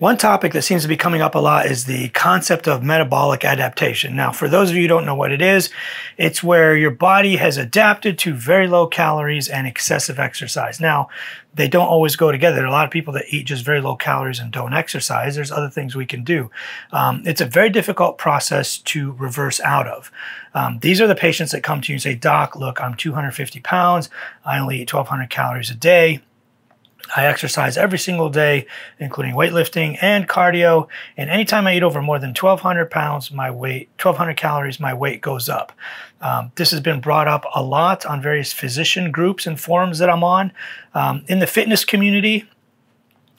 One topic that seems to be coming up a lot is the concept of metabolic adaptation. Now, for those of you who don't know what it is, it's where your body has adapted to very low calories and excessive exercise. Now, they don't always go together. There are a lot of people that eat just very low calories and don't exercise. There's other things we can do. Um, it's a very difficult process to reverse out of. Um, these are the patients that come to you and say, Doc, look, I'm 250 pounds. I only eat 1,200 calories a day. I exercise every single day, including weightlifting and cardio. And anytime I eat over more than 1,200 pounds, my weight, 1,200 calories, my weight goes up. Um, this has been brought up a lot on various physician groups and forums that I'm on. Um, in the fitness community,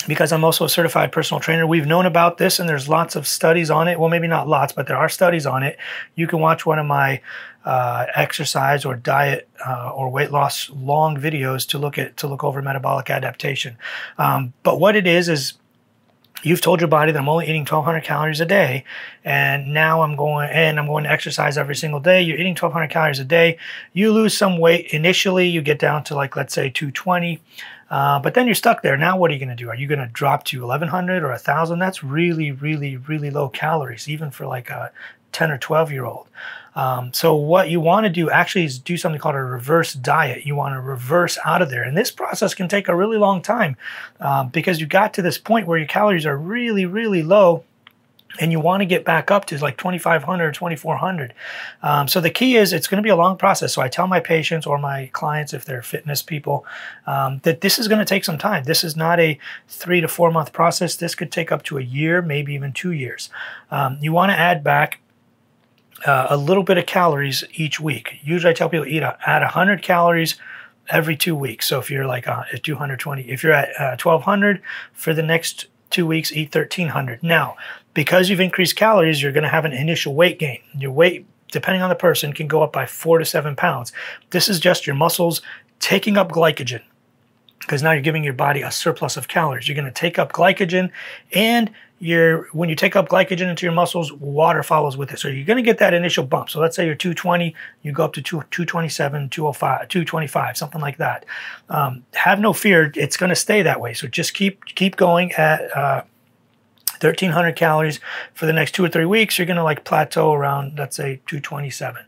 because I'm also a certified personal trainer, we've known about this and there's lots of studies on it. Well, maybe not lots, but there are studies on it. You can watch one of my uh, exercise or diet uh, or weight loss long videos to look at to look over metabolic adaptation. Um, but what it is is you've told your body that I'm only eating 1200 calories a day and now I'm going and I'm going to exercise every single day. You're eating 1200 calories a day. You lose some weight initially, you get down to like let's say 220. Uh, but then you're stuck there. Now, what are you going to do? Are you going to drop to 1100 or 1000? That's really, really, really low calories, even for like a 10 or 12 year old. Um, so what you want to do actually is do something called a reverse diet. You want to reverse out of there, and this process can take a really long time um, because you got to this point where your calories are really, really low and you want to get back up to like 2500 2400 um, so the key is it's going to be a long process. So i tell my patients or my clients if they're fitness people um, that this is going to take some time. This is not a three to four month process. This could take up to a year maybe even two years. Um, you want to add back uh, a little bit of calories each week. Usually, I tell people eat a, add 100 calories every two weeks. So if you're like uh, at 220, if you're at uh, 1200 for the next two weeks, eat 1300. Now, because you've increased calories, you're going to have an initial weight gain. Your weight, depending on the person, can go up by four to seven pounds. This is just your muscles taking up glycogen because now you're giving your body a surplus of calories. You're going to take up glycogen and you're, when you take up glycogen into your muscles, water follows with it. So you're going to get that initial bump. So let's say you're 220, you go up to 227, 205, 225, something like that. Um, have no fear. It's going to stay that way. So just keep, keep going at, uh, 1300 calories for the next two or three weeks, you're going to like plateau around, let's say, 227.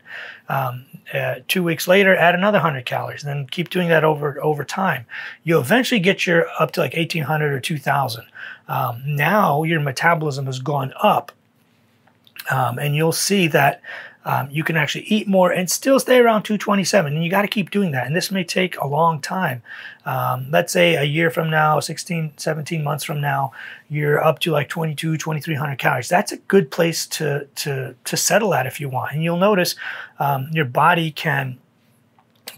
Um, uh, two weeks later, add another 100 calories, and then keep doing that over over time. You'll eventually get your up to like 1800 or 2000. Um, now your metabolism has gone up, um, and you'll see that um, you can actually eat more and still stay around 227 and you got to keep doing that and this may take a long time um, let's say a year from now 16 17 months from now you're up to like 22 2300 calories that's a good place to to to settle at if you want and you'll notice um, your body can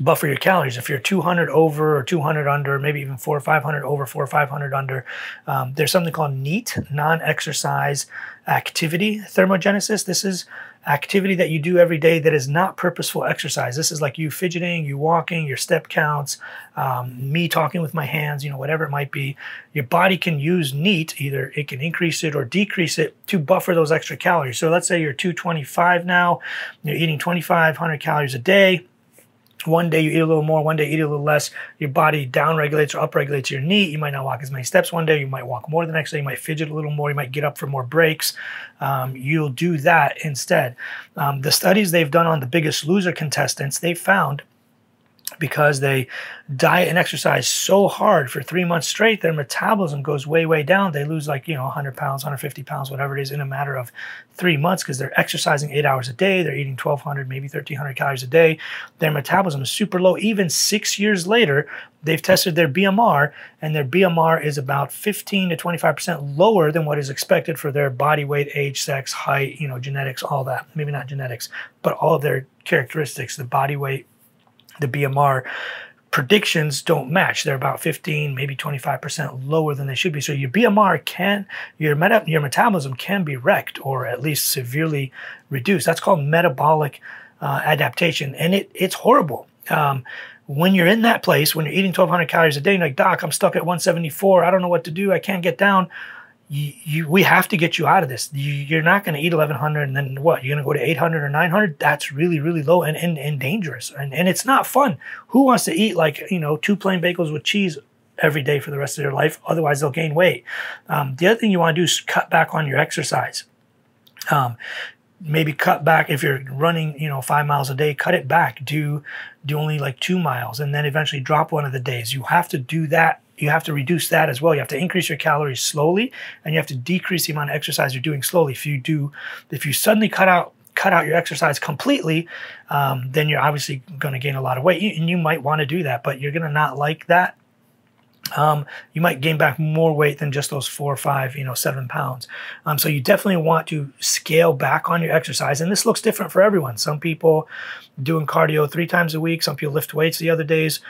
buffer your calories. If you're 200 over or 200 under, maybe even four or 500 over, four or 500 under, um, there's something called NEAT, non-exercise activity thermogenesis. This is activity that you do every day that is not purposeful exercise. This is like you fidgeting, you walking, your step counts, um, me talking with my hands, you know, whatever it might be. Your body can use NEAT, either it can increase it or decrease it to buffer those extra calories. So let's say you're 225 now, you're eating 2,500 calories a day one day you eat a little more, one day eat a little less. Your body downregulates or upregulates your NEAT. You might not walk as many steps one day. You might walk more the next day. You might fidget a little more. You might get up for more breaks. Um, you'll do that instead. Um, the studies they've done on the biggest loser contestants, they found because they diet and exercise so hard for three months straight, their metabolism goes way, way down. They lose like, you know, 100 pounds, 150 pounds, whatever it is, in a matter of three months because they're exercising eight hours a day. They're eating 1,200, maybe 1,300 calories a day. Their metabolism is super low. Even six years later, they've tested their BMR, and their BMR is about 15 to 25% lower than what is expected for their body weight, age, sex, height, you know, genetics, all that. Maybe not genetics, but all of their characteristics, the body weight, the BMR predictions don't match. They're about 15, maybe 25% lower than they should be. So your BMR can, your, meta, your metabolism can be wrecked or at least severely reduced. That's called metabolic uh, adaptation. And it, it's horrible. Um, when you're in that place, when you're eating 1200 calories a day, like, doc, I'm stuck at 174. I don't know what to do. I can't get down you, you, we have to get you out of this. You, are not going to eat 1100 and then what? You're going to go to 800 or 900? That's really, really low and, and, and dangerous. And, and it's not fun. Who wants to eat like, you know, two plain bagels with cheese every day for the rest of their life. Otherwise, they'll gain weight. Um, the other thing you want to do is cut back on your exercise. Um, maybe cut back if you're running you know five miles a day cut it back do do only like two miles and then eventually drop one of the days you have to do that you have to reduce that as well you have to increase your calories slowly and you have to decrease the amount of exercise you're doing slowly if you do if you suddenly cut out cut out your exercise completely um, then you're obviously going to gain a lot of weight and you might want to do that but you're going to not like that um, you might gain back more weight than just those four or five, you know, seven pounds. Um, so you definitely want to scale back on your exercise. And this looks different for everyone. Some people doing cardio three times a week. Some people lift weights the other days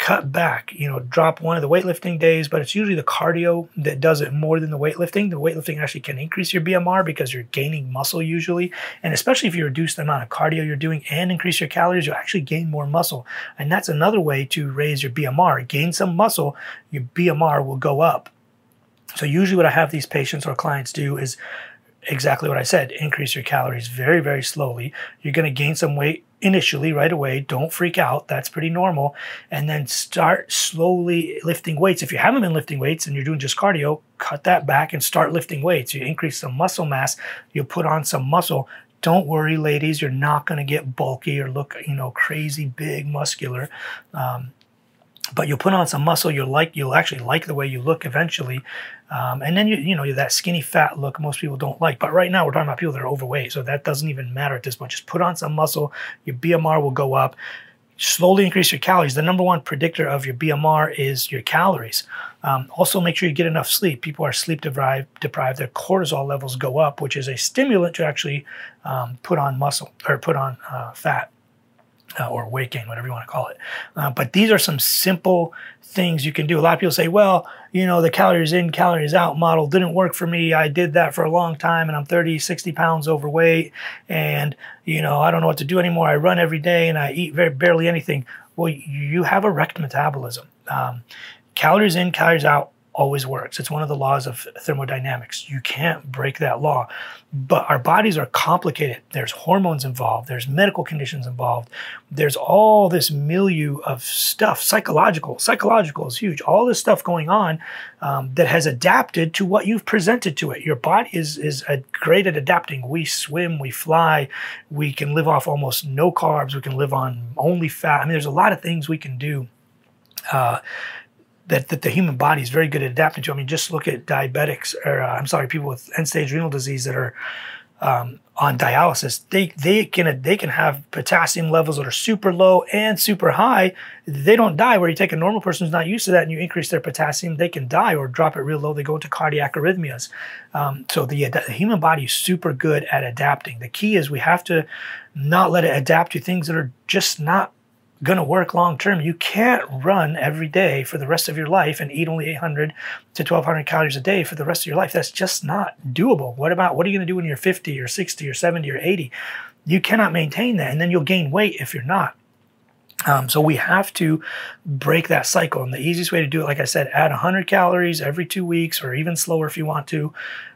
cut back, you know, drop one of the weightlifting days, but it's usually the cardio that does it more than the weightlifting. The weightlifting actually can increase your BMR because you're gaining muscle usually. And especially if you reduce the amount of cardio you're doing and increase your calories, you'll actually gain more muscle. And that's another way to raise your BMR. Gain some muscle, your BMR will go up. So usually what I have these patients or clients do is exactly what I said. Increase your calories very, very slowly. You're going to gain some weight initially right away. Don't freak out. That's pretty normal. And then start slowly lifting weights. If you haven't been lifting weights and you're doing just cardio, cut that back and start lifting weights. You increase some muscle mass, you'll put on some muscle. Don't worry, ladies, you're not going to get bulky or look, you know, crazy big muscular. Um, but you'll put on some muscle. You'll like, you'll actually like the way you look eventually. Um, and then you, you know, that skinny fat look most people don't like. But right now we're talking about people that are overweight, so that doesn't even matter at this point. Just put on some muscle. Your BMR will go up. Slowly increase your calories. The number one predictor of your BMR is your calories. Um, also, make sure you get enough sleep. People are sleep deprived, deprived. Their cortisol levels go up, which is a stimulant to actually um, put on muscle or put on uh, fat uh, or waking, whatever you want to call it. Uh, but these are some simple things you can do. A lot of people say, well, you know, the calories in, calories out model didn't work for me. I did that for a long time and I'm 30, 60 pounds overweight and, you know, I don't know what to do anymore. I run every day and I eat very barely anything. Well, you have a wrecked metabolism. Um, calories in, calories out always works. It's one of the laws of thermodynamics. You can't break that law. But our bodies are complicated. There's hormones involved, there's medical conditions involved, there's all this milieu of stuff, psychological. Psychological is huge. All this stuff going on um, that has adapted to what you've presented to it. Your body is, is great at adapting. We swim, we fly, we can live off almost no carbs, we can live on only fat. I mean, there's a lot of things we can do. Uh, that, that the human body is very good at adapting to. I mean, just look at diabetics, or uh, I'm sorry, people with end-stage renal disease that are um, on dialysis. They they can they can have potassium levels that are super low and super high. They don't die. Where you take a normal person who's not used to that and you increase their potassium, they can die or drop it real low. They go into cardiac arrhythmias. Um, so the, the human body is super good at adapting. The key is we have to not let it adapt to things that are just not going to work long term. You can't run every day for the rest of your life and eat only 800 to 1200 calories a day for the rest of your life. That's just not doable. What about what are you going to do when you're 50 or 60 or 70 or 80? You cannot maintain that, and then you'll gain weight if you're not. Um, so we have to break that cycle. And the easiest way to do it, like I said, add 100 calories every two weeks or even slower if you want to.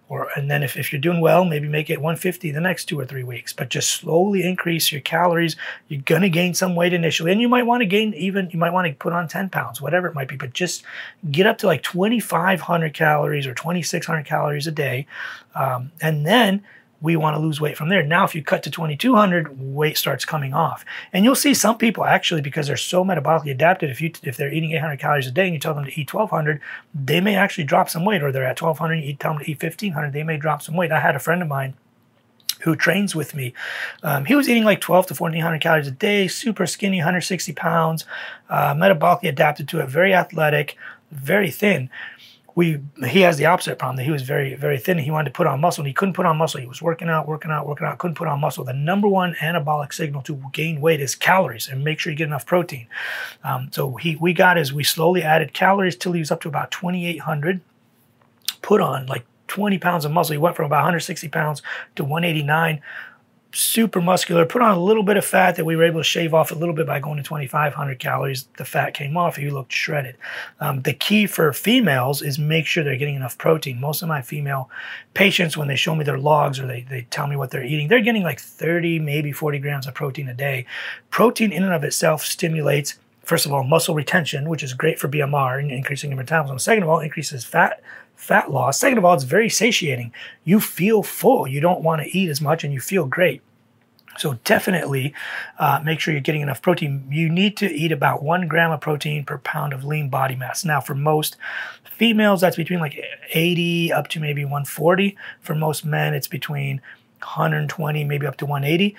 Or, and then if, if you're doing well, maybe make it 150 the next two or three weeks. But just slowly increase your calories. You're going to gain some weight initially. And you might want to gain even, you might want to put on 10 pounds, whatever it might be. But just get up to like 2,500 calories or 2,600 calories a day. Um, and then we want to lose weight from there. Now, if you cut to 2200, weight starts coming off. And you'll see some people actually, because they're so metabolically adapted, if you if they're eating 800 calories a day and you tell them to eat 1200, they may actually drop some weight, or they're at 1200, you tell them to eat 1500, they may drop some weight. I had a friend of mine who trains with me. Um, he was eating like 12 to 1400 calories a day, super skinny, 160 pounds, uh, metabolically adapted to it, very athletic, very thin we he has the opposite problem that he was very very thin he wanted to put on muscle and he couldn't put on muscle. He was working out working out working out couldn't put on muscle. The number one anabolic signal to gain weight is calories and make sure you get enough protein. Um, so he we got is we slowly added calories till he was up to about 2800 put on like 20 pounds of muscle. He went from about 160 pounds to 189 super muscular, put on a little bit of fat that we were able to shave off a little bit by going to 2,500 calories. The fat came off. He looked shredded. Um, the key for females is make sure they're getting enough protein. Most of my female patients, when they show me their logs or they, they tell me what they're eating, they're getting like 30, maybe 40 grams of protein a day. Protein in and of itself stimulates first of all, muscle retention, which is great for BMR and increasing your metabolism. Second of all, increases fat fat loss. Second of all, it's very satiating. You feel full. You don't want to eat as much, and you feel great. So definitely uh, make sure you're getting enough protein. You need to eat about one gram of protein per pound of lean body mass. Now, for most females, that's between like 80 up to maybe 140. For most men, it's between 120, maybe up to 180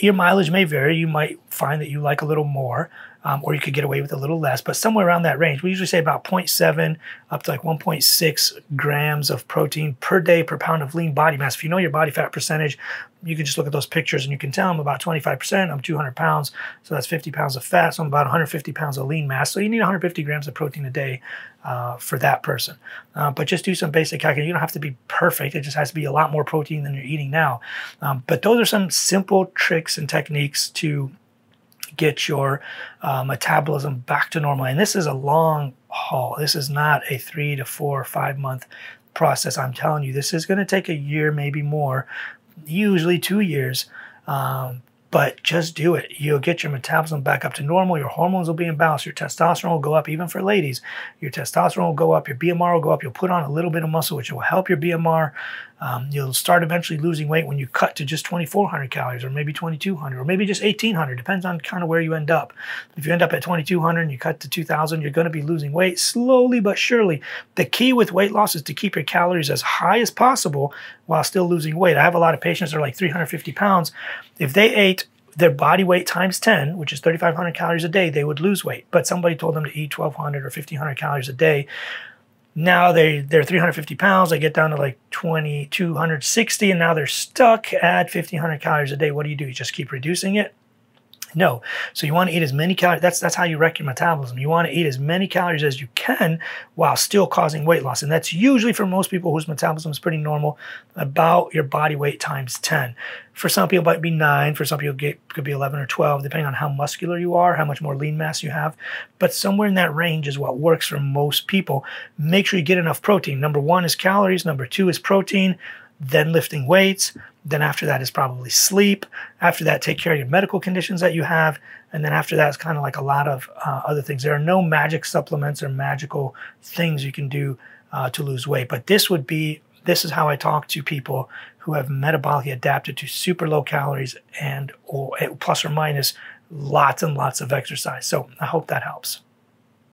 your mileage may vary. You might find that you like a little more, um, or you could get away with a little less, but somewhere around that range. We usually say about 0.7 up to like 1.6 grams of protein per day per pound of lean body mass. If you know your body fat percentage, you can just look at those pictures and you can tell I'm about 25%. I'm 200 pounds, so that's 50 pounds of fat. So I'm about 150 pounds of lean mass. So you need 150 grams of protein a day uh, for that person. Uh, but just do some basic calculation. You don't have to be perfect. It just has to be a lot more protein than you're eating now. Um, but those are some simple tricks and techniques to get your uh, metabolism back to normal. And this is a long haul. This is not a three to four or five month process. I'm telling you, this is going to take a year, maybe more, usually two years. Um, but just do it. You'll get your metabolism back up to normal. Your hormones will be in balance. Your testosterone will go up, even for ladies. Your testosterone will go up. Your BMR will go up. You'll put on a little bit of muscle, which will help your BMR. Um, you'll start eventually losing weight when you cut to just 2,400 calories, or maybe 2,200, or maybe just 1,800. Depends on kind of where you end up. If you end up at 2,200 and you cut to 2,000, you're going to be losing weight slowly but surely. The key with weight loss is to keep your calories as high as possible while still losing weight. I have a lot of patients that are like 350 pounds. If they ate their body weight times 10, which is 3,500 calories a day, they would lose weight. But somebody told them to eat 1,200 or 1,500 calories a day now they they're 350 pounds. They get down to like 2260 and now they're stuck at 1500 calories a day. What do you do? You just keep reducing it no. So you want to eat as many calories. That's that's how you wreck your metabolism. You want to eat as many calories as you can while still causing weight loss. And that's usually for most people whose metabolism is pretty normal, about your body weight times 10. For some people, it might be nine. For some people, it could be 11 or 12, depending on how muscular you are, how much more lean mass you have. But somewhere in that range is what works for most people. Make sure you get enough protein. Number one is calories. Number two is protein then lifting weights. Then after that is probably sleep. After that, take care of your medical conditions that you have. And then after that, it's kind of like a lot of uh, other things. There are no magic supplements or magical things you can do uh, to lose weight. But this would be, this is how I talk to people who have metabolically adapted to super low calories and or plus or minus lots and lots of exercise. So I hope that helps.